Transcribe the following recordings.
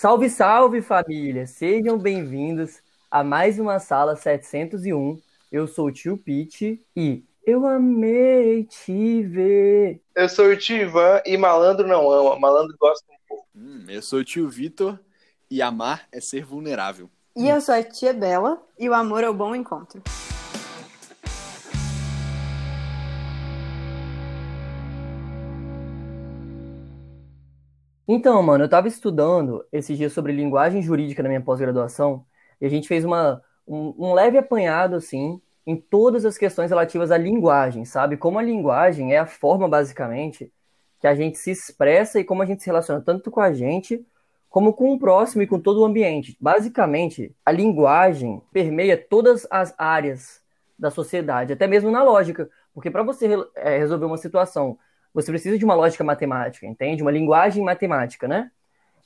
Salve, salve família! Sejam bem-vindos a mais uma sala 701. Eu sou o tio Pete e eu amei te ver. Eu sou o tio Ivan e malandro não ama, malandro gosta um pouco. Hum, eu sou o tio Vitor e amar é ser vulnerável. E eu sou a tia Bela e o amor é o bom encontro. Então, mano, eu tava estudando esses dias sobre linguagem jurídica na minha pós-graduação e a gente fez uma, um, um leve apanhado, assim, em todas as questões relativas à linguagem, sabe? Como a linguagem é a forma, basicamente, que a gente se expressa e como a gente se relaciona tanto com a gente como com o próximo e com todo o ambiente. Basicamente, a linguagem permeia todas as áreas da sociedade, até mesmo na lógica, porque para você é, resolver uma situação você precisa de uma lógica matemática, entende? Uma linguagem matemática, né?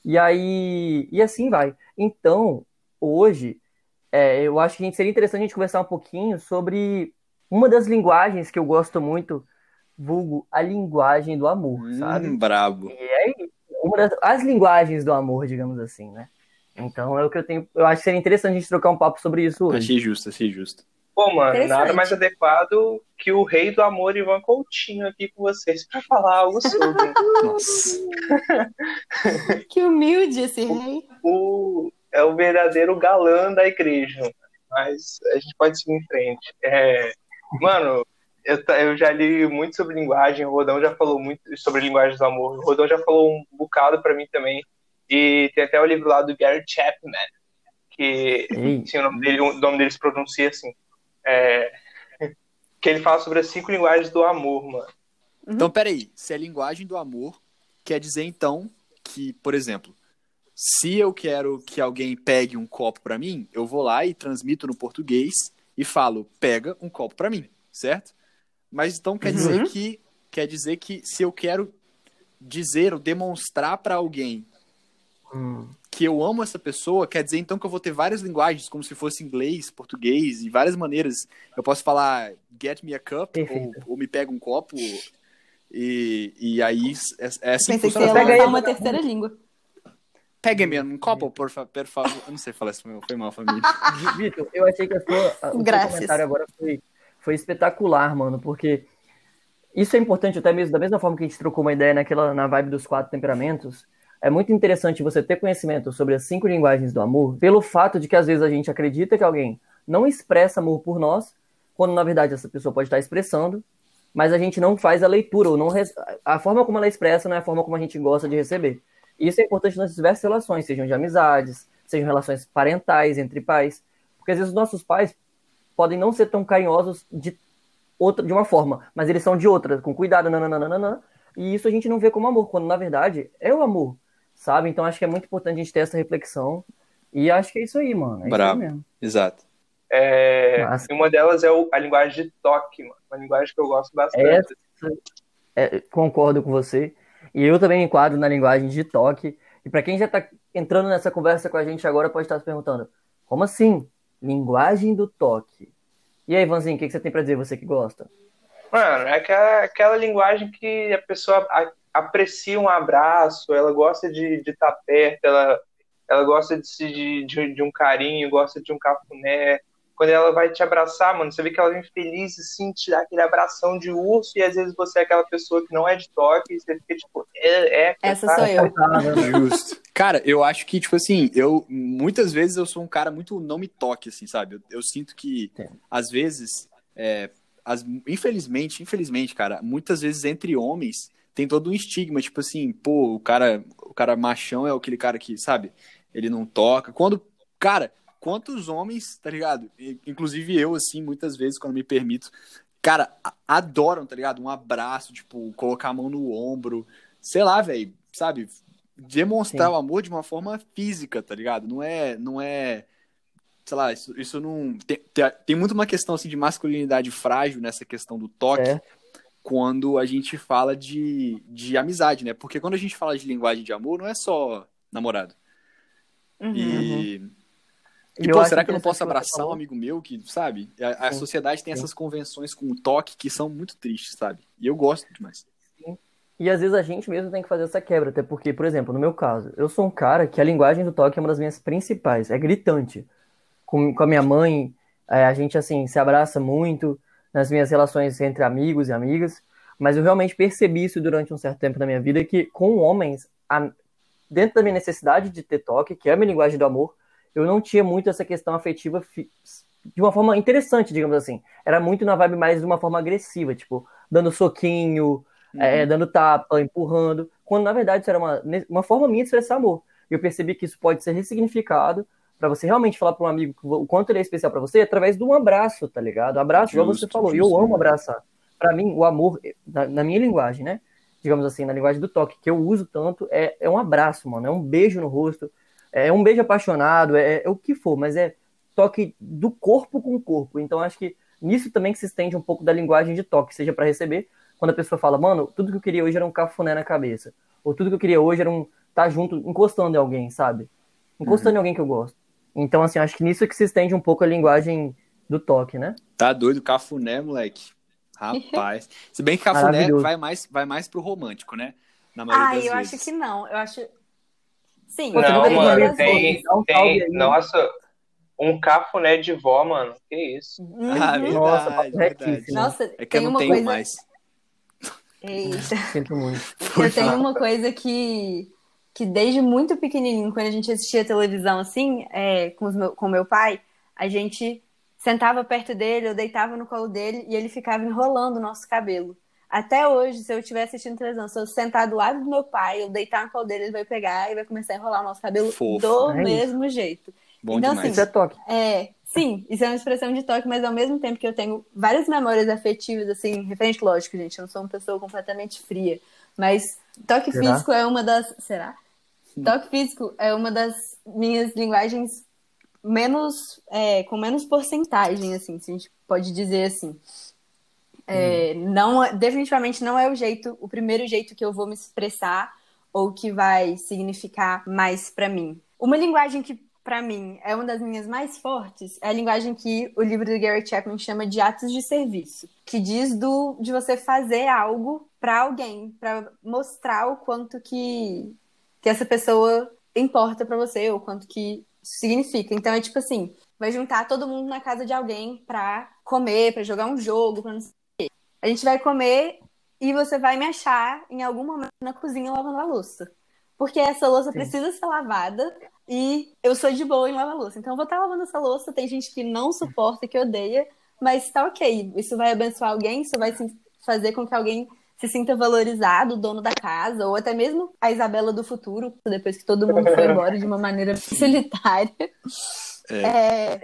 E aí, e assim vai. Então, hoje, é, eu acho que seria interessante a gente conversar um pouquinho sobre uma das linguagens que eu gosto muito, vulgo a linguagem do amor, hum, sabe? Brabo. E é uma das as linguagens do amor, digamos assim, né? Então é o que eu tenho. Eu acho que seria interessante a gente trocar um papo sobre isso hoje. Achei justo, achei justo. Pô, mano, nada mais adequado que o rei do amor Ivan Coutinho aqui com vocês para falar algo sobre. Nossa. que humilde esse rei. O, é o verdadeiro galã da igreja. Mas a gente pode seguir em frente. É, mano, eu, eu já li muito sobre linguagem, o Rodão já falou muito sobre linguagem do amor. O Rodão já falou um bocado para mim também. E tem até o livro lá do Gary Chapman, que sim, o, nome dele, o nome dele se pronuncia assim. É, que ele fala sobre as cinco linguagens do amor, mano. Uhum. Então, peraí. Se é linguagem do amor, quer dizer então que, por exemplo, se eu quero que alguém pegue um copo para mim, eu vou lá e transmito no português e falo, pega um copo para mim, certo? Mas então quer uhum. dizer que quer dizer que se eu quero dizer ou demonstrar para alguém hum que eu amo essa pessoa, quer dizer então que eu vou ter várias linguagens, como se fosse inglês, português, e várias maneiras. Eu posso falar get me a cup, ou, ou, me pega um copo, e, e aí é, é assim Pensei que você ia lançar uma terceira língua. Pega-me um copo, por, por favor. Eu não sei falar isso, foi mal, família. Vitor, eu achei que a sua, o seu comentário agora foi, foi espetacular, mano, porque isso é importante até mesmo, da mesma forma que a gente trocou uma ideia naquela, na vibe dos quatro temperamentos, é muito interessante você ter conhecimento sobre as cinco linguagens do amor, pelo fato de que às vezes a gente acredita que alguém não expressa amor por nós, quando na verdade essa pessoa pode estar expressando, mas a gente não faz a leitura, ou não a forma como ela expressa não é a forma como a gente gosta de receber. Isso é importante nas diversas relações, sejam de amizades, sejam relações parentais entre pais, porque às vezes os nossos pais podem não ser tão carinhosos de outra de uma forma, mas eles são de outra, com cuidado, nananana, e isso a gente não vê como amor, quando na verdade é o amor sabe? Então acho que é muito importante a gente ter essa reflexão. E acho que é isso aí, mano. É Bravo. mesmo. Exato. É, uma delas é o, a linguagem de toque, mano. Uma linguagem que eu gosto bastante. é, concordo com você. E eu também enquadro na linguagem de toque. E para quem já tá entrando nessa conversa com a gente agora, pode estar se perguntando: como assim? Linguagem do toque. E aí, Ivanzinho, o que, que você tem para dizer, você que gosta? Mano, é aquela, aquela linguagem que a pessoa aprecia um abraço, ela gosta de estar tá perto, ela, ela gosta de, de, de, um carinho, gosta de um cafuné. Quando ela vai te abraçar, mano, você vê que ela vem feliz, assim, te dá aquele abração de urso, e às vezes você é aquela pessoa que não é de toque, e você fica tipo, é. é Essa sou eu. Justo. Cara, eu acho que, tipo assim, eu muitas vezes eu sou um cara muito não me toque, assim, sabe? Eu, eu sinto que, Sim. às vezes, é, as, infelizmente, infelizmente, cara, muitas vezes entre homens tem todo um estigma, tipo assim, pô, o cara, o cara machão é aquele cara que, sabe, ele não toca. Quando, cara, quantos homens, tá ligado? Inclusive eu, assim, muitas vezes, quando me permito, cara, adoram, tá ligado? Um abraço, tipo, colocar a mão no ombro, sei lá, velho, sabe? Demonstrar Sim. o amor de uma forma física, tá ligado? Não é, não é, sei lá, isso, isso não. Tem, tem, tem muito uma questão, assim, de masculinidade frágil nessa questão do toque. É quando a gente fala de, de amizade, né? Porque quando a gente fala de linguagem de amor, não é só namorado. Uhum. E, uhum. e pô, será que eu não posso abraçar um amigo meu que, sabe? A, a sociedade tem sim. essas convenções com o toque que são muito tristes, sabe? E eu gosto demais. Sim. E às vezes a gente mesmo tem que fazer essa quebra, até porque, por exemplo, no meu caso, eu sou um cara que a linguagem do toque é uma das minhas principais, é gritante. Com, com a minha mãe, é, a gente, assim, se abraça muito nas minhas relações entre amigos e amigas, mas eu realmente percebi isso durante um certo tempo na minha vida, que com homens, a, dentro da minha necessidade de ter toque, que é a minha linguagem do amor, eu não tinha muito essa questão afetiva de uma forma interessante, digamos assim. Era muito na vibe mais de uma forma agressiva, tipo, dando soquinho, uhum. é, dando tapa, empurrando, quando na verdade isso era uma, uma forma minha de expressar amor. Eu percebi que isso pode ser ressignificado para você realmente falar para um amigo o quanto ele é especial para você através de um abraço, tá ligado? Abraço, justo, igual você falou, justo, eu amo abraçar. Para mim, o amor, na, na, minha linguagem, né? Digamos assim, na linguagem do toque, que eu uso tanto, é, é um abraço, mano. É um beijo no rosto, é um beijo apaixonado, é, é o que for, mas é toque do corpo com o corpo. Então, acho que nisso também que se estende um pouco da linguagem de toque, seja para receber, quando a pessoa fala, mano, tudo que eu queria hoje era um cafuné na cabeça. Ou tudo que eu queria hoje era um estar tá junto, encostando em alguém, sabe? Encostando uhum. em alguém que eu gosto. Então, assim, acho que nisso que se estende um pouco a linguagem do toque, né? Tá doido, cafuné, moleque. Rapaz. se bem que cafuné vai mais, vai mais pro romântico, né? Na maioria ah, das eu vezes. acho que não. Eu acho. Sim, não, mano, tem, tem, nossa, um cafuné de vó, mano. Que isso? Uhum. Ah, verdade, nossa, verdade. Nossa, é que eu não tenho coisa... mais. Eita. Sinto muito. Eu tenho uma coisa que, que desde muito pequenininho, quando a gente assistia televisão assim, é, com, os meu, com meu pai, a gente sentava perto dele, eu deitava no colo dele e ele ficava enrolando o nosso cabelo. Até hoje, se eu estiver assistindo televisão, se eu sentar do lado do meu pai, eu deitar no colo dele, ele vai pegar e vai começar a enrolar o nosso cabelo Fofo. do é mesmo jeito. Bom então, demais. Assim, isso é toque. É, sim, isso é uma expressão de toque, mas ao mesmo tempo que eu tenho várias memórias afetivas, assim, referente, lógico, gente, eu não sou uma pessoa completamente fria, mas toque será? físico é uma das. Será? Toque físico é uma das minhas linguagens menos. É, com menos porcentagem, assim, se a gente pode dizer assim. É, hum. não, definitivamente não é o jeito, o primeiro jeito que eu vou me expressar ou que vai significar mais para mim. Uma linguagem que para mim, é uma das minhas mais fortes, é a linguagem que o livro do Gary Chapman chama de atos de serviço, que diz do de você fazer algo para alguém, para mostrar o quanto que que essa pessoa importa para você, ou quanto que significa. Então é tipo assim, vai juntar todo mundo na casa de alguém para comer, para jogar um jogo, para não sei o quê. A gente vai comer e você vai me achar em algum momento na cozinha lavando a louça. Porque essa louça Sim. precisa ser lavada e eu sou de boa em lavar louça. Então eu vou estar lavando essa louça. Tem gente que não suporta, que odeia, mas tá ok. Isso vai abençoar alguém, isso vai fazer com que alguém se sinta valorizado, o dono da casa, ou até mesmo a Isabela do futuro, depois que todo mundo foi embora de uma maneira solitária. É. é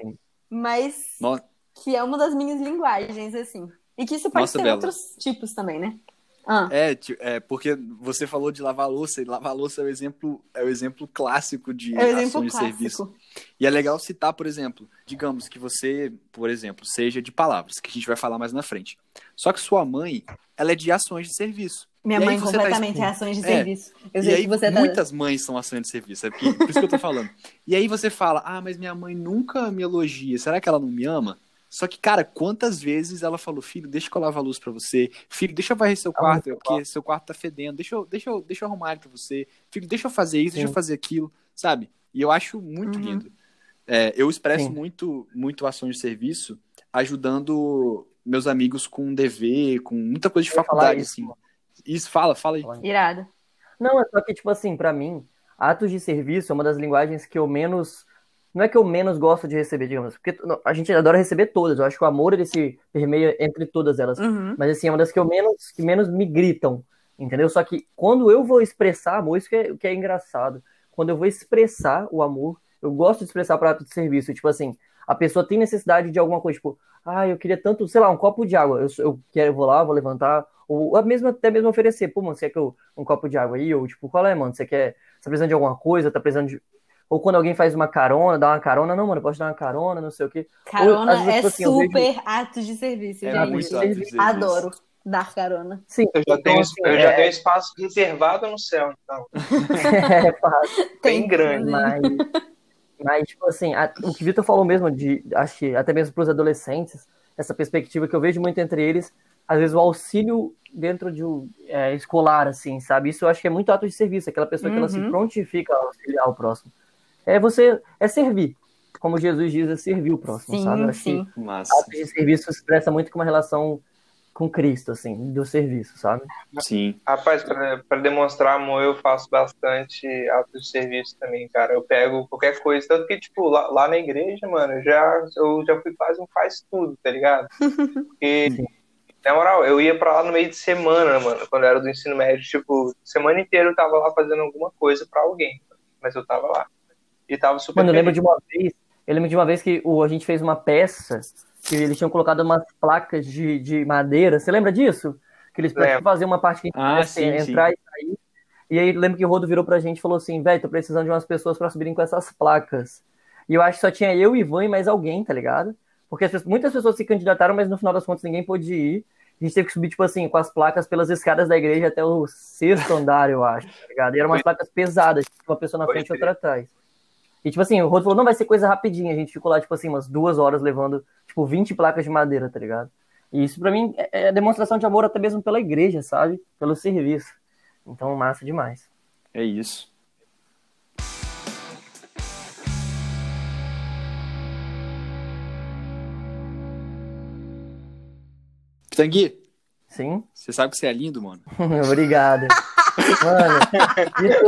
mas Nossa. que é uma das minhas linguagens, assim. E que isso pode Nossa, ter Bela. outros tipos também, né? Ah. É, é, porque você falou de lavar louça, e lavar louça é o exemplo, é o exemplo clássico de é ação de serviço. E é legal citar, por exemplo, digamos que você, por exemplo, seja de palavras, que a gente vai falar mais na frente. Só que sua mãe, ela é de ações de serviço. Minha e mãe tá completamente tá... é ações de é. serviço. Eu e aí, tá... muitas mães são ações de serviço, é porque, por isso que eu tô falando. E aí você fala, ah, mas minha mãe nunca me elogia, será que ela não me ama? Só que, cara, quantas vezes ela falou, filho, deixa que eu lavo a luz pra você. Filho, deixa eu varrer seu quarto, porque seu quarto tá fedendo. Deixa eu, deixa eu, deixa eu arrumar ele pra você. Filho, deixa eu fazer isso, Sim. deixa eu fazer aquilo, sabe? E eu acho muito uhum. lindo. É, eu expresso muito, muito ação de serviço ajudando meus amigos com dever, com muita coisa de faculdade, isso. assim. Isso, fala, fala aí. Irado. Não, é só que, tipo assim, para mim, atos de serviço é uma das linguagens que eu menos não é que eu menos gosto de receber, digamos, porque a gente adora receber todas. Eu acho que o amor ele se permeia entre todas elas. Uhum. Mas assim, é uma das que eu menos que menos me gritam, entendeu? Só que quando eu vou expressar amor, isso que é, que é engraçado. Quando eu vou expressar o amor, eu gosto de expressar para ato de serviço. Tipo assim, a pessoa tem necessidade de alguma coisa, tipo, ah, eu queria tanto, sei lá, um copo de água. Eu, eu quero, eu vou lá, vou levantar, ou mesmo, até mesmo oferecer, pô, mano, você quer que eu, um copo de água aí? Ou tipo, qual é, mano? Você quer, você tá precisando de alguma coisa? Tá precisando de ou quando alguém faz uma carona, dá uma carona, não, mano, pode dar uma carona, não sei o quê. Carona Ou, vezes, é tipo assim, super vejo... ato de serviço, é gente. Muito ato de serviço. Adoro dar carona. Sim, eu já, então, tenho, assim, eu é... já tenho espaço reservado no céu, então. é fácil. Bem grande. Mas, mas, tipo assim, a, o que o Vitor falou mesmo, de, acho que até mesmo para os adolescentes, essa perspectiva que eu vejo muito entre eles, às vezes, o auxílio dentro de um é, escolar, assim, sabe? Isso eu acho que é muito ato de serviço, aquela pessoa uhum. que ela se uhum. prontifica a auxiliar o próximo. É você, é servir. Como Jesus diz, é servir o próximo, sim, sabe? Eu acho sim. que Massa. ato de serviço expressa muito com uma relação com Cristo, assim, do serviço, sabe? Sim. Rapaz, para demonstrar amor, eu faço bastante ato de serviço também, cara. Eu pego qualquer coisa, tanto que, tipo, lá, lá na igreja, mano, eu já, eu já fui quase um faz tudo, tá ligado? Porque. Sim na moral, eu ia pra lá no meio de semana, mano, quando eu era do ensino médio. Tipo, semana inteira eu tava lá fazendo alguma coisa pra alguém. Mas eu tava lá. E tava super. Mano, eu lembro de uma vez. Eu lembro de uma vez que o, a gente fez uma peça que eles tinham colocado umas placas de, de madeira. Você lembra disso? Que eles faziam fazer uma parte que ah, sim, entrar sim. e sair. E aí lembro que o Rodo virou pra gente e falou assim, velho, tô precisando de umas pessoas para subirem com essas placas. E eu acho que só tinha eu, Ivan e mais alguém, tá ligado? Porque pessoas, muitas pessoas se candidataram, mas no final das contas ninguém pôde ir. A gente teve que subir, tipo assim, com as placas pelas escadas da igreja até o sexto andar, eu acho, tá ligado? E eram umas placas pesadas, uma pessoa na frente e outra atrás. E, tipo assim, o Rodo falou, não, vai ser coisa rapidinha. A gente ficou lá, tipo assim, umas duas horas levando, tipo, 20 placas de madeira, tá ligado? E isso, pra mim, é, é demonstração de amor até mesmo pela igreja, sabe? Pelo serviço. Então, massa demais. É isso. Pitangui. Sim? Você sabe que você é lindo, mano. Obrigado. Mano, isso...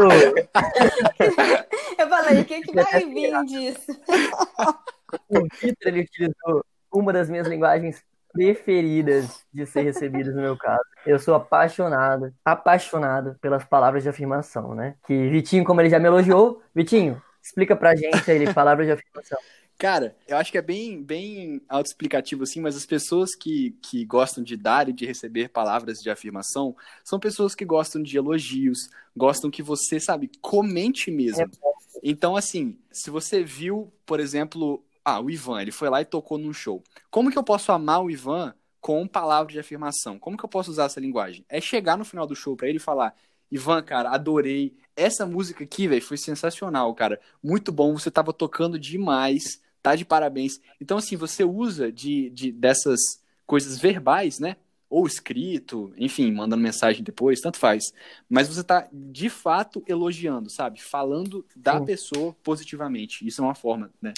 Eu falei, o que, que vai vir disso? O Vitor, ele utilizou uma das minhas linguagens preferidas de ser recebidas no meu caso. Eu sou apaixonado, apaixonado pelas palavras de afirmação, né? Que Vitinho, como ele já me elogiou, Vitinho, explica pra gente aí palavras de afirmação. Cara, eu acho que é bem, bem autoexplicativo assim, mas as pessoas que, que gostam de dar e de receber palavras de afirmação são pessoas que gostam de elogios, gostam que você, sabe, comente mesmo. Então, assim, se você viu, por exemplo, ah, o Ivan, ele foi lá e tocou num show. Como que eu posso amar o Ivan com palavras de afirmação? Como que eu posso usar essa linguagem? É chegar no final do show para ele falar: Ivan, cara, adorei. Essa música aqui, velho, foi sensacional, cara. Muito bom, você tava tocando demais tá de parabéns. Então, assim, você usa de, de dessas coisas verbais, né? Ou escrito, enfim, mandando mensagem depois, tanto faz. Mas você tá de fato elogiando, sabe? Falando da Sim. pessoa positivamente. Isso é uma forma, né?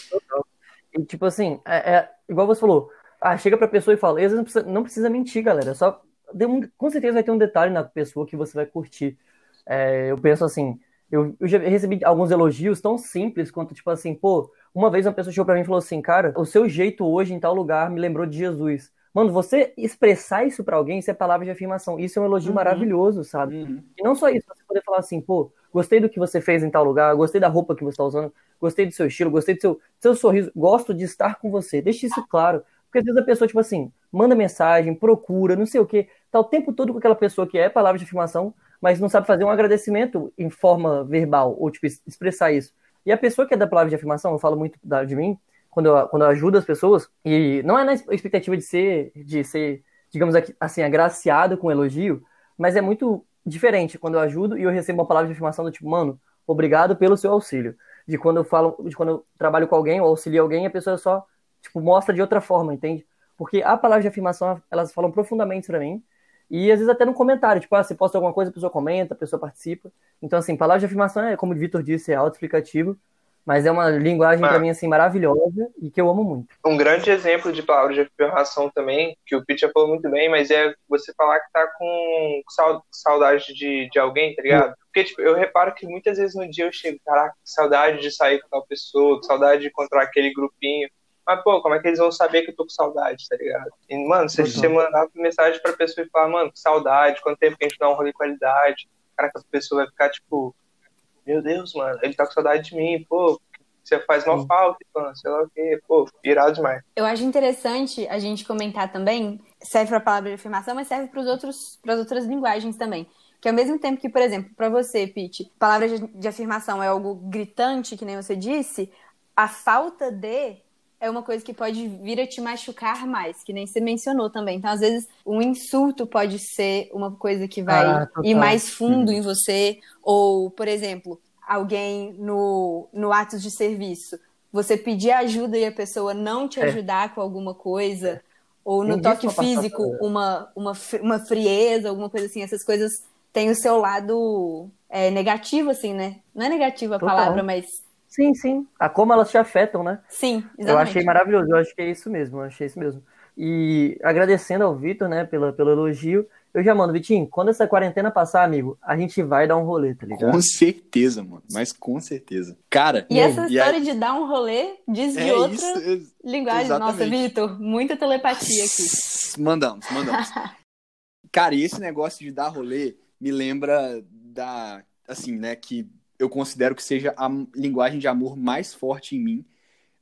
E tipo assim, é, é, igual você falou, ah, chega pra pessoa e fala, às vezes não precisa, não precisa mentir, galera. Só um, com certeza vai ter um detalhe na pessoa que você vai curtir. É, eu penso assim, eu, eu já recebi alguns elogios tão simples quanto, tipo assim, pô, uma vez uma pessoa chegou pra mim e falou assim, cara, o seu jeito hoje em tal lugar me lembrou de Jesus. Mano, você expressar isso para alguém, isso é palavra de afirmação. Isso é um elogio uhum. maravilhoso, sabe? Uhum. E não só isso, você poder falar assim, pô, gostei do que você fez em tal lugar, gostei da roupa que você tá usando, gostei do seu estilo, gostei do seu, do seu sorriso, gosto de estar com você. Deixe isso claro. Porque às vezes a pessoa, tipo assim, manda mensagem, procura, não sei o quê, tá o tempo todo com aquela pessoa que é palavra de afirmação, mas não sabe fazer um agradecimento em forma verbal, ou tipo, expressar isso. E a pessoa que é da palavra de afirmação, eu falo muito de mim, quando eu, quando eu ajudo as pessoas, e não é na expectativa de ser, de ser, digamos assim, agraciado com elogio, mas é muito diferente quando eu ajudo e eu recebo uma palavra de afirmação do tipo, mano, obrigado pelo seu auxílio. De quando eu falo, de quando eu trabalho com alguém ou auxilio alguém, a pessoa só, tipo, mostra de outra forma, entende? Porque a palavra de afirmação, elas falam profundamente para mim, e às vezes até no comentário, tipo, ah, você posta alguma coisa, a pessoa comenta, a pessoa participa. Então, assim, palavra de afirmação é, como o Vitor disse, é auto-explicativo, mas é uma linguagem para mim, assim, maravilhosa e que eu amo muito. Um grande exemplo de palavra de afirmação também, que o Pete já falou muito bem, mas é você falar que tá com saudade de, de alguém, tá ligado? Porque, tipo, eu reparo que muitas vezes no dia eu chego, caraca, que saudade de sair com tal pessoa, que saudade de encontrar aquele grupinho. Mas, pô, como é que eles vão saber que eu tô com saudade, tá ligado? E, mano, se você mandar mensagem pra pessoa e falar, mano, que saudade, quanto tempo que a gente dá um rolê de qualidade, cara, que a pessoa vai ficar, tipo, meu Deus, mano, ele tá com saudade de mim, pô, você faz mal falta, mano, sei lá o quê, pô, irado demais. Eu acho interessante a gente comentar também, serve pra palavra de afirmação, mas serve pros outros, pras outras linguagens também. Que ao mesmo tempo que, por exemplo, para você, Pete, palavra de, de afirmação é algo gritante, que nem você disse, a falta de é uma coisa que pode vir a te machucar mais, que nem você mencionou também. Então, às vezes, um insulto pode ser uma coisa que vai ah, ir mais fundo em você. Ou, por exemplo, alguém no, no ato de serviço, você pedir ajuda e a pessoa não te é. ajudar é. com alguma coisa. ou no toque físico uma, uma, uma frieza, alguma coisa assim, essas coisas têm o seu lado é, negativo, assim, né? Não é negativo a Total. palavra, mas. Sim, sim. A como elas te afetam, né? Sim, exatamente. Eu achei maravilhoso, eu acho que é isso mesmo, eu achei isso mesmo. E agradecendo ao Vitor, né, pela, pelo elogio, eu já mando, Vitinho, quando essa quarentena passar, amigo, a gente vai dar um rolê, tá ligado? Com certeza, mano. Mas com certeza. Cara. E, essa história de dar um rolê diz de é outra isso, linguagem. Exatamente. Nossa, Vitor, muita telepatia aqui. Mandamos, mandamos. Cara, e esse negócio de dar rolê me lembra da. Assim, né? Que eu considero que seja a linguagem de amor mais forte em mim.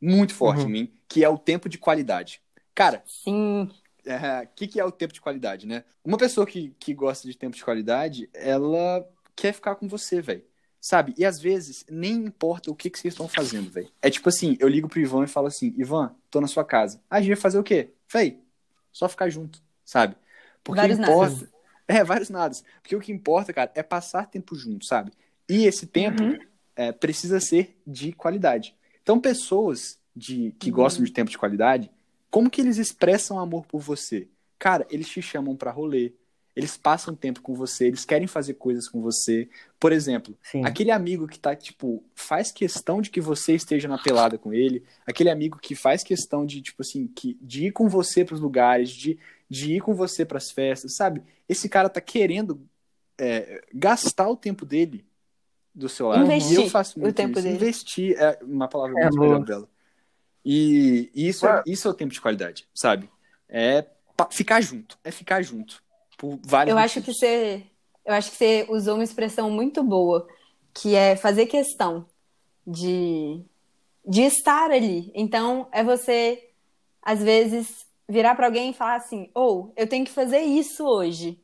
Muito forte uhum. em mim, que é o tempo de qualidade. Cara. Sim o é, que, que é o tempo de qualidade, né? Uma pessoa que, que gosta de tempo de qualidade, ela quer ficar com você, velho. Sabe? E às vezes nem importa o que, que vocês estão fazendo, velho. É tipo assim, eu ligo pro Ivan e falo assim, Ivan, tô na sua casa. Ah, a gente vai fazer o quê? Véi, só ficar junto, sabe? Porque vários importa. Nadas. É, vários nadas. Porque o que importa, cara, é passar tempo junto, sabe? E esse tempo uhum. é, precisa ser de qualidade. Então, pessoas de, que uhum. gostam de tempo de qualidade, como que eles expressam amor por você? Cara, eles te chamam para rolê, eles passam tempo com você, eles querem fazer coisas com você. Por exemplo, Sim. aquele amigo que tá, tipo, faz questão de que você esteja na pelada com ele, aquele amigo que faz questão de, tipo assim, que, de ir com você pros lugares, de, de ir com você pras festas, sabe? Esse cara tá querendo é, gastar o tempo dele do seu lado. Investir e eu faço muito o tempo isso. dele. Investir é uma palavra é muito melhor dela. E, isso, é, isso é o tempo de qualidade, sabe? É ficar junto, é ficar junto. Por vários eu acho que você, eu acho que você usou uma expressão muito boa, que é fazer questão de de estar ali. Então, é você às vezes virar para alguém e falar assim: "Ou, oh, eu tenho que fazer isso hoje.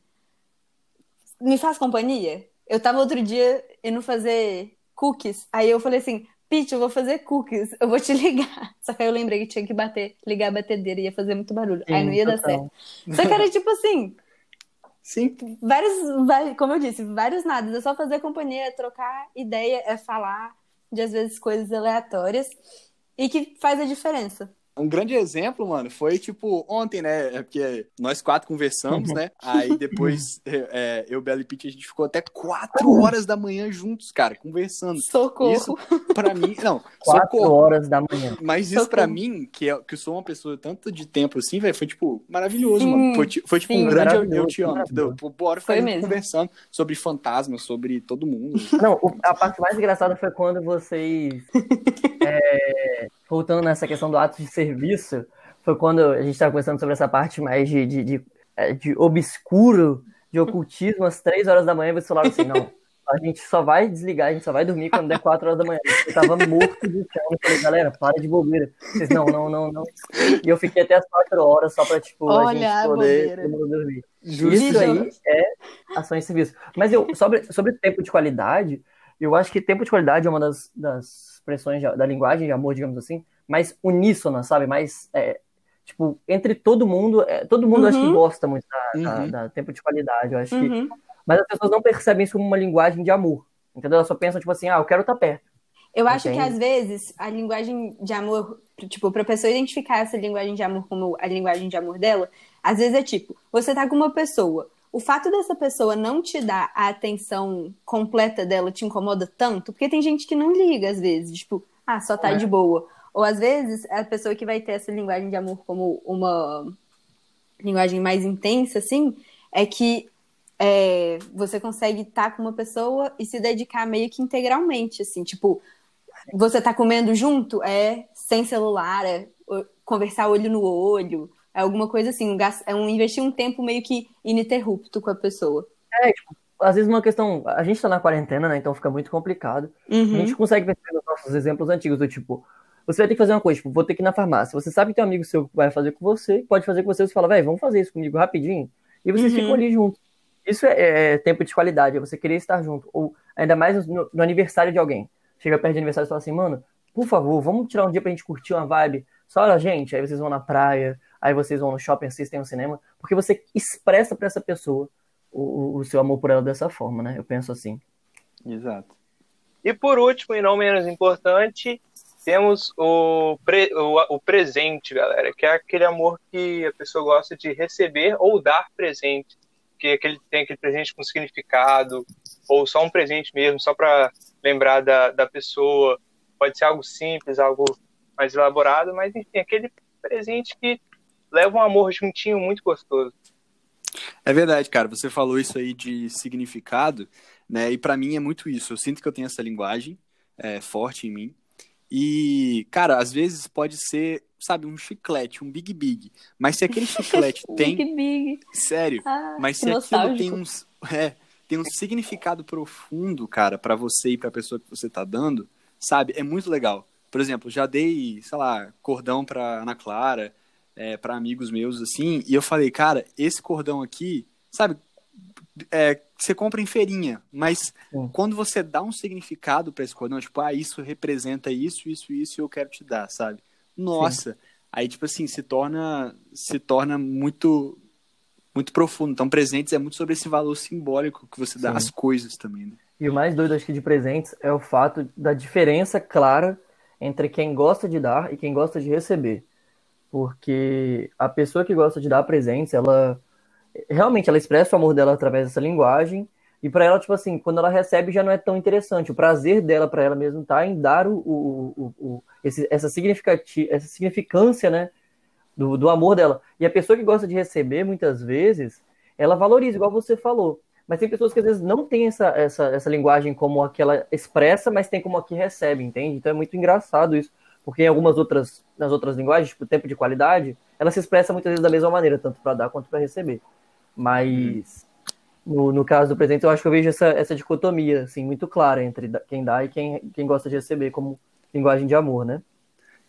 Me faz companhia?" Eu tava outro dia indo fazer cookies, aí eu falei assim: Pete, eu vou fazer cookies, eu vou te ligar. Só que aí eu lembrei que tinha que bater, ligar a batedeira, ia fazer muito barulho. Sim, aí não ia dar certo. Só que era tipo assim. Sim. Vários, vários, como eu disse, vários nada. É só fazer companhia, é trocar ideia, é falar de às vezes coisas aleatórias e que faz a diferença. Um grande exemplo, mano, foi tipo ontem, né? É porque nós quatro conversamos, né? Aí depois é, é, eu, Bela e Pete, a gente ficou até quatro horas da manhã juntos, cara, conversando. Socorro. Isso, pra mim, não. Quatro socorro. horas da manhã. Mas isso socorro. pra mim, que, é, que eu sou uma pessoa tanto de tempo assim, velho, foi tipo maravilhoso, sim, mano. Foi, foi tipo sim, um grande eu, eu te amo, entendeu? Bora ficar conversando sobre fantasmas, sobre todo mundo. Não, a parte mais engraçada foi quando vocês. voltando nessa questão do ato de serviço, foi quando a gente estava conversando sobre essa parte mais de, de, de, é, de, obscuro, de ocultismo, às três horas da manhã, você falava assim, não, a gente só vai desligar, a gente só vai dormir quando der quatro horas da manhã. Eu tava morto de chão, eu falei, galera, para de bobeira. Vocês, não, não, não, não. E eu fiquei até as quatro horas só pra, tipo, Olha a gente poder dormir. Isso aí é ação de serviço. Mas eu, sobre, sobre tempo de qualidade, eu acho que tempo de qualidade é uma das, das expressões da linguagem de amor, digamos assim, mais uníssona, sabe? Mais, é, tipo, entre todo mundo, é, todo mundo uhum. acho que uhum. gosta muito da, uhum. da, tempo de qualidade, eu acho uhum. que... Mas as pessoas não percebem isso como uma linguagem de amor, entendeu? Elas só pensam, tipo assim, ah, eu quero estar perto. Eu acho Entende? que, às vezes, a linguagem de amor, tipo, pra pessoa identificar essa linguagem de amor como a linguagem de amor dela, às vezes é tipo, você tá com uma pessoa, o fato dessa pessoa não te dar a atenção completa dela te incomoda tanto, porque tem gente que não liga às vezes, tipo, ah, só tá é. de boa. Ou às vezes a pessoa que vai ter essa linguagem de amor como uma linguagem mais intensa, assim, é que é, você consegue estar tá com uma pessoa e se dedicar meio que integralmente, assim, tipo, você tá comendo junto, é sem celular, é conversar olho no olho, é alguma coisa assim, um, é um investir um tempo meio que ininterrupto com a pessoa. É, tipo, às vezes uma questão. A gente tá na quarentena, né? Então fica muito complicado. Uhum. A gente consegue perceber nos nossos exemplos antigos, do tipo, você vai ter que fazer uma coisa, tipo, vou ter que ir na farmácia. Você sabe que tem um amigo seu que vai fazer com você, pode fazer com você, você fala, velho, vamos fazer isso comigo rapidinho. E vocês uhum. ficam ali juntos. Isso é, é, tempo de qualidade, é você querer estar junto. Ou ainda mais no, no aniversário de alguém. Chega perto de aniversário e fala assim, mano, por favor, vamos tirar um dia pra gente curtir uma vibe. Só a gente, aí vocês vão na praia, aí vocês vão no shopping, assistem um cinema, porque você expressa para essa pessoa o, o seu amor por ela dessa forma, né? Eu penso assim. Exato. E por último, e não menos importante, temos o, pre, o, o, presente, galera, que é aquele amor que a pessoa gosta de receber ou dar presente. Que é aquele, tem aquele presente com significado, ou só um presente mesmo, só para lembrar da, da pessoa. Pode ser algo simples, algo mais elaborado, mas enfim, aquele presente que leva um amor juntinho muito gostoso. É verdade, cara. Você falou isso aí de significado, né? E para mim é muito isso. Eu sinto que eu tenho essa linguagem é, forte em mim. E, cara, às vezes pode ser, sabe, um chiclete, um Big Big. Mas se aquele chiclete tem. Big Big. Sério. Ah, mas se aquilo tem uns. É, tem um significado profundo, cara, para você e pra pessoa que você tá dando, sabe? É muito legal. Por exemplo, já dei, sei lá, cordão pra Ana Clara, é, para amigos meus, assim, e eu falei, cara, esse cordão aqui, sabe, é, você compra em feirinha, mas Sim. quando você dá um significado para esse cordão, tipo, ah, isso representa isso, isso, isso, e eu quero te dar, sabe? Nossa, Sim. aí tipo assim se torna se torna muito muito profundo. Então, presentes é muito sobre esse valor simbólico que você dá Sim. às coisas também. Né? E o mais doido acho que de presentes é o fato da diferença clara entre quem gosta de dar e quem gosta de receber porque a pessoa que gosta de dar presentes, ela realmente ela expressa o amor dela através dessa linguagem. E para ela, tipo assim, quando ela recebe já não é tão interessante. O prazer dela para ela mesmo tá em dar o, o, o, o esse, essa, essa significância, né, do, do amor dela. E a pessoa que gosta de receber, muitas vezes, ela valoriza, igual você falou. Mas tem pessoas que às vezes não têm essa, essa, essa linguagem como a que ela expressa, mas tem como a que recebe, entende? Então é muito engraçado isso porque em algumas outras, nas outras linguagens, tipo tempo de qualidade, ela se expressa muitas vezes da mesma maneira, tanto para dar quanto para receber. Mas no, no caso do presente, eu acho que eu vejo essa, essa dicotomia, assim, muito clara entre quem dá e quem, quem gosta de receber como linguagem de amor, né?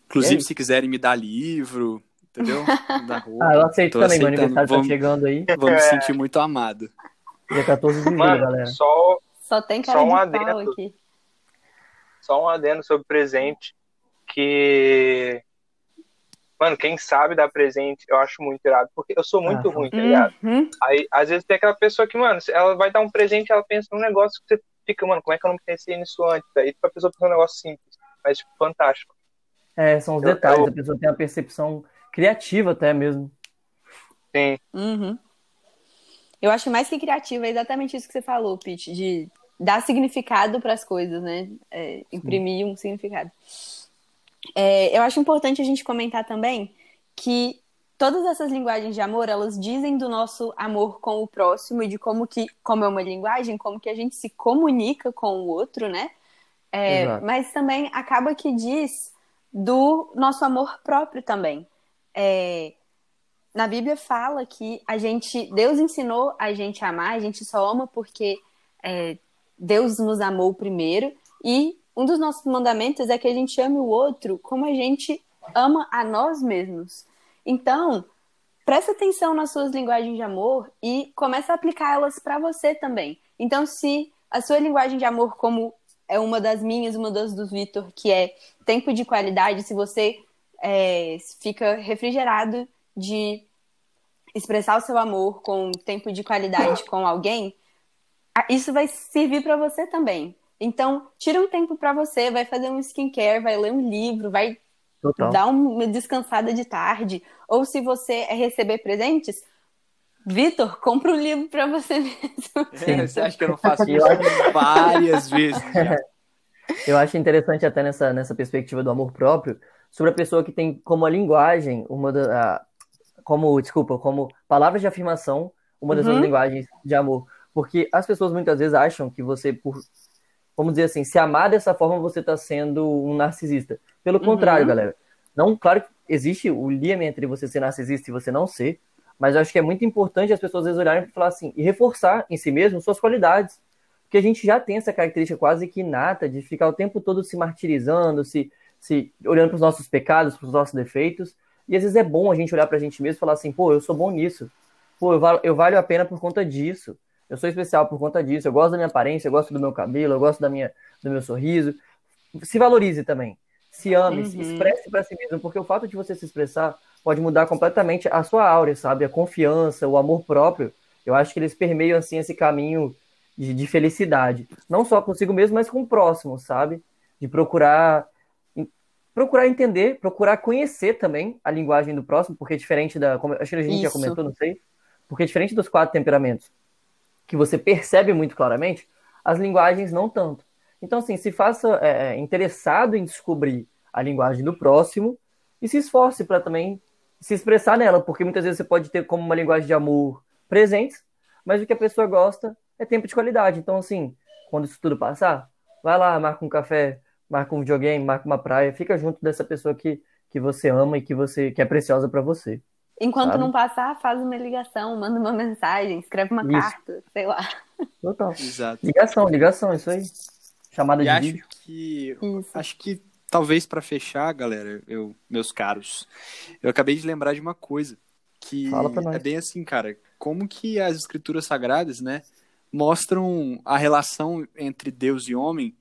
Inclusive, é se quiserem me dar livro, entendeu? Da rua, ah, eu aceito também, aceitando. meu aniversário tá vamos, tá chegando aí. Vou me sentir muito amado. Dia 14 de julho, galera. Só, só tem cara só um adendo, aqui. Só um adendo sobre presente que. Mano, quem sabe dar presente, eu acho muito irado, porque eu sou muito ah, ruim, tá ligado? Uhum. Aí, às vezes tem aquela pessoa que, mano, ela vai dar um presente, ela pensa num negócio que você fica, mano, como é que eu não pensei nisso antes? Aí a pessoa pensa num negócio simples, mas, tipo, fantástico. É, são os eu, detalhes, eu... a pessoa tem uma percepção criativa até mesmo. Sim. Uhum. Eu acho mais que criativa é exatamente isso que você falou, Pete, de dar significado para as coisas, né? É, imprimir Sim. um significado. É, eu acho importante a gente comentar também que todas essas linguagens de amor, elas dizem do nosso amor com o próximo e de como que, como é uma linguagem, como que a gente se comunica com o outro, né? É, mas também acaba que diz do nosso amor próprio também. É, na Bíblia fala que a gente, Deus ensinou a gente a amar, a gente só ama porque é, Deus nos amou primeiro e um dos nossos mandamentos é que a gente ame o outro como a gente ama a nós mesmos. Então, presta atenção nas suas linguagens de amor e começa a aplicá-las para você também. Então, se a sua linguagem de amor, como é uma das minhas, uma das do Vitor, que é tempo de qualidade, se você é, fica refrigerado de expressar o seu amor com tempo de qualidade com alguém, isso vai servir para você também. Então, tira um tempo para você, vai fazer um skincare, vai ler um livro, vai Total. dar uma descansada de tarde. Ou se você é receber presentes, Vitor, compra um livro para você mesmo. É, você acha que eu não faço isso várias vezes? Já. Eu acho interessante até nessa, nessa perspectiva do amor próprio, sobre a pessoa que tem como a linguagem, uma da, como, desculpa, como palavras de afirmação, uma das uhum. linguagens de amor. Porque as pessoas muitas vezes acham que você, por vamos dizer assim, se amar dessa forma você está sendo um narcisista. Pelo uhum. contrário, galera. Não, claro que existe o limite entre você ser narcisista e você não ser, mas eu acho que é muito importante as pessoas às vezes olharem e falar assim, e reforçar em si mesmo suas qualidades. Porque a gente já tem essa característica quase que inata de ficar o tempo todo se martirizando, se, se olhando para os nossos pecados, para os nossos defeitos. E às vezes é bom a gente olhar para a gente mesmo e falar assim, pô, eu sou bom nisso. Pô, eu, val eu valho a pena por conta disso. Eu sou especial por conta disso. Eu gosto da minha aparência, eu gosto do meu cabelo, eu gosto da minha, do meu sorriso. Se valorize também. Se ame, uhum. se expresse para si mesmo, porque o fato de você se expressar pode mudar completamente a sua áurea, sabe? A confiança, o amor próprio. Eu acho que eles permeiam assim esse caminho de, de felicidade, não só consigo mesmo, mas com o próximo, sabe? De procurar procurar entender, procurar conhecer também a linguagem do próximo, porque é diferente da. Como, acho que a gente Isso. já comentou, não sei. Porque é diferente dos quatro temperamentos, que você percebe muito claramente, as linguagens não tanto. Então, assim, se faça é, é interessado em descobrir a linguagem do próximo e se esforce para também se expressar nela, porque muitas vezes você pode ter como uma linguagem de amor presentes, mas o que a pessoa gosta é tempo de qualidade. Então, assim, quando isso tudo passar, vai lá, marca um café, marca um videogame, marca uma praia, fica junto dessa pessoa que, que você ama e que você que é preciosa para você. Enquanto sabe? não passar, faz uma ligação, manda uma mensagem, escreve uma isso. carta, sei lá. Total. Exato. Ligação, ligação, isso aí. Chamada e de acho vídeo. Que, isso. Acho que talvez para fechar, galera, eu, meus caros, eu acabei de lembrar de uma coisa que é bem assim, cara, como que as escrituras sagradas, né, mostram a relação entre Deus e homem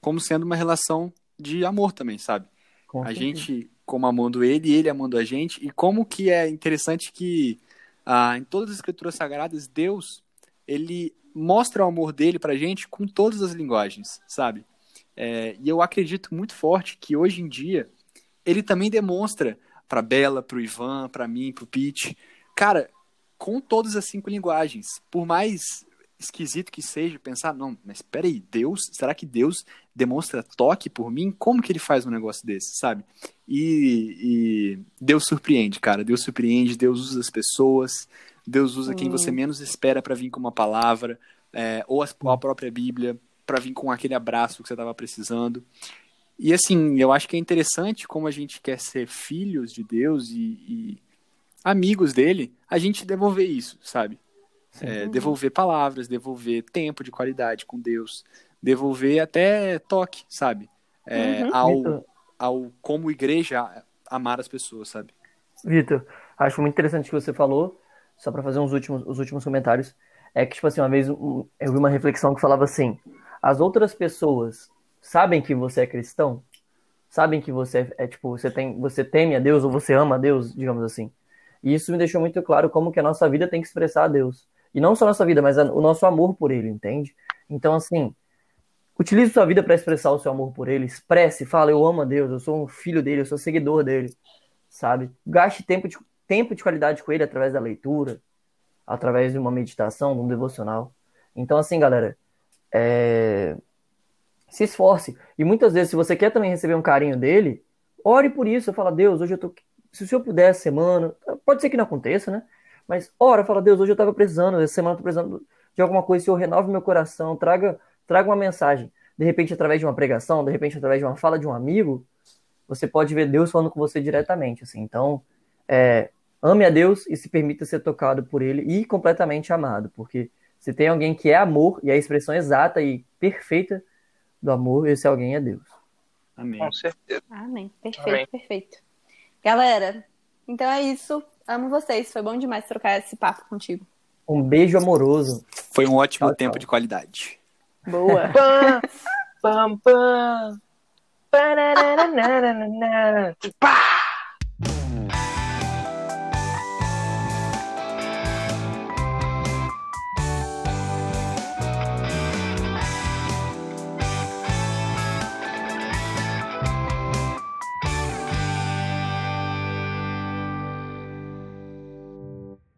como sendo uma relação de amor também, sabe? Com a gente como amando ele, ele amando a gente, e como que é interessante que ah, em todas as escrituras sagradas Deus ele mostra o amor dele pra gente com todas as linguagens, sabe? É, e eu acredito muito forte que hoje em dia ele também demonstra para Bela, para o Ivan, para mim, para o Pete, cara, com todas as cinco linguagens. Por mais esquisito que seja pensar, não, mas peraí, Deus, será que Deus demonstra toque por mim? Como que ele faz um negócio desse, sabe? E, e Deus surpreende, cara. Deus surpreende, Deus usa as pessoas, Deus usa quem você menos espera para vir com uma palavra, é, ou, a, própria Bíblia para vir com aquele abraço que você estava precisando. E assim, eu acho que é interessante como a gente quer ser filhos de Deus e, e amigos dele, a gente devolver isso, sabe? É, devolver palavras, devolver tempo de qualidade com Deus, devolver até toque, sabe? É, uhum. ao, ao como igreja amar as pessoas, sabe? Vitor, acho muito interessante o que você falou, só para fazer uns últimos, os últimos comentários. É que, tipo assim, uma vez eu vi uma reflexão que falava assim: as outras pessoas sabem que você é cristão? Sabem que você é, tipo, você tem, você teme a Deus ou você ama a Deus, digamos assim. E isso me deixou muito claro como que a nossa vida tem que expressar a Deus. E não só a nossa vida, mas o nosso amor por ele, entende? Então, assim, utilize sua vida para expressar o seu amor por ele, expresse, fala, eu amo a Deus, eu sou um filho dele, eu sou seguidor dele, sabe? Gaste tempo de, tempo de qualidade com ele através da leitura, através de uma meditação, de um devocional. Então, assim, galera, é... se esforce. E muitas vezes, se você quer também receber um carinho dele, ore por isso. Fala, Deus, hoje eu tô. Se o senhor puder semana, pode ser que não aconteça, né? Mas ora, fala, Deus, hoje eu estava precisando, essa semana eu tô precisando de alguma coisa, Senhor, renove meu coração, traga, traga uma mensagem. De repente, através de uma pregação, de repente, através de uma fala de um amigo, você pode ver Deus falando com você diretamente. Assim. Então, é, ame a Deus e se permita ser tocado por Ele e completamente amado, porque se tem alguém que é amor e a expressão exata e perfeita do amor, esse alguém é Deus. Amém. Com certeza. Amém. Perfeito, Amém. perfeito. Galera, então é isso. Amo vocês. Foi bom demais trocar esse papo contigo. Um beijo amoroso. Foi um ótimo tchau, tempo tchau. de qualidade. Boa. pam, pam, pam.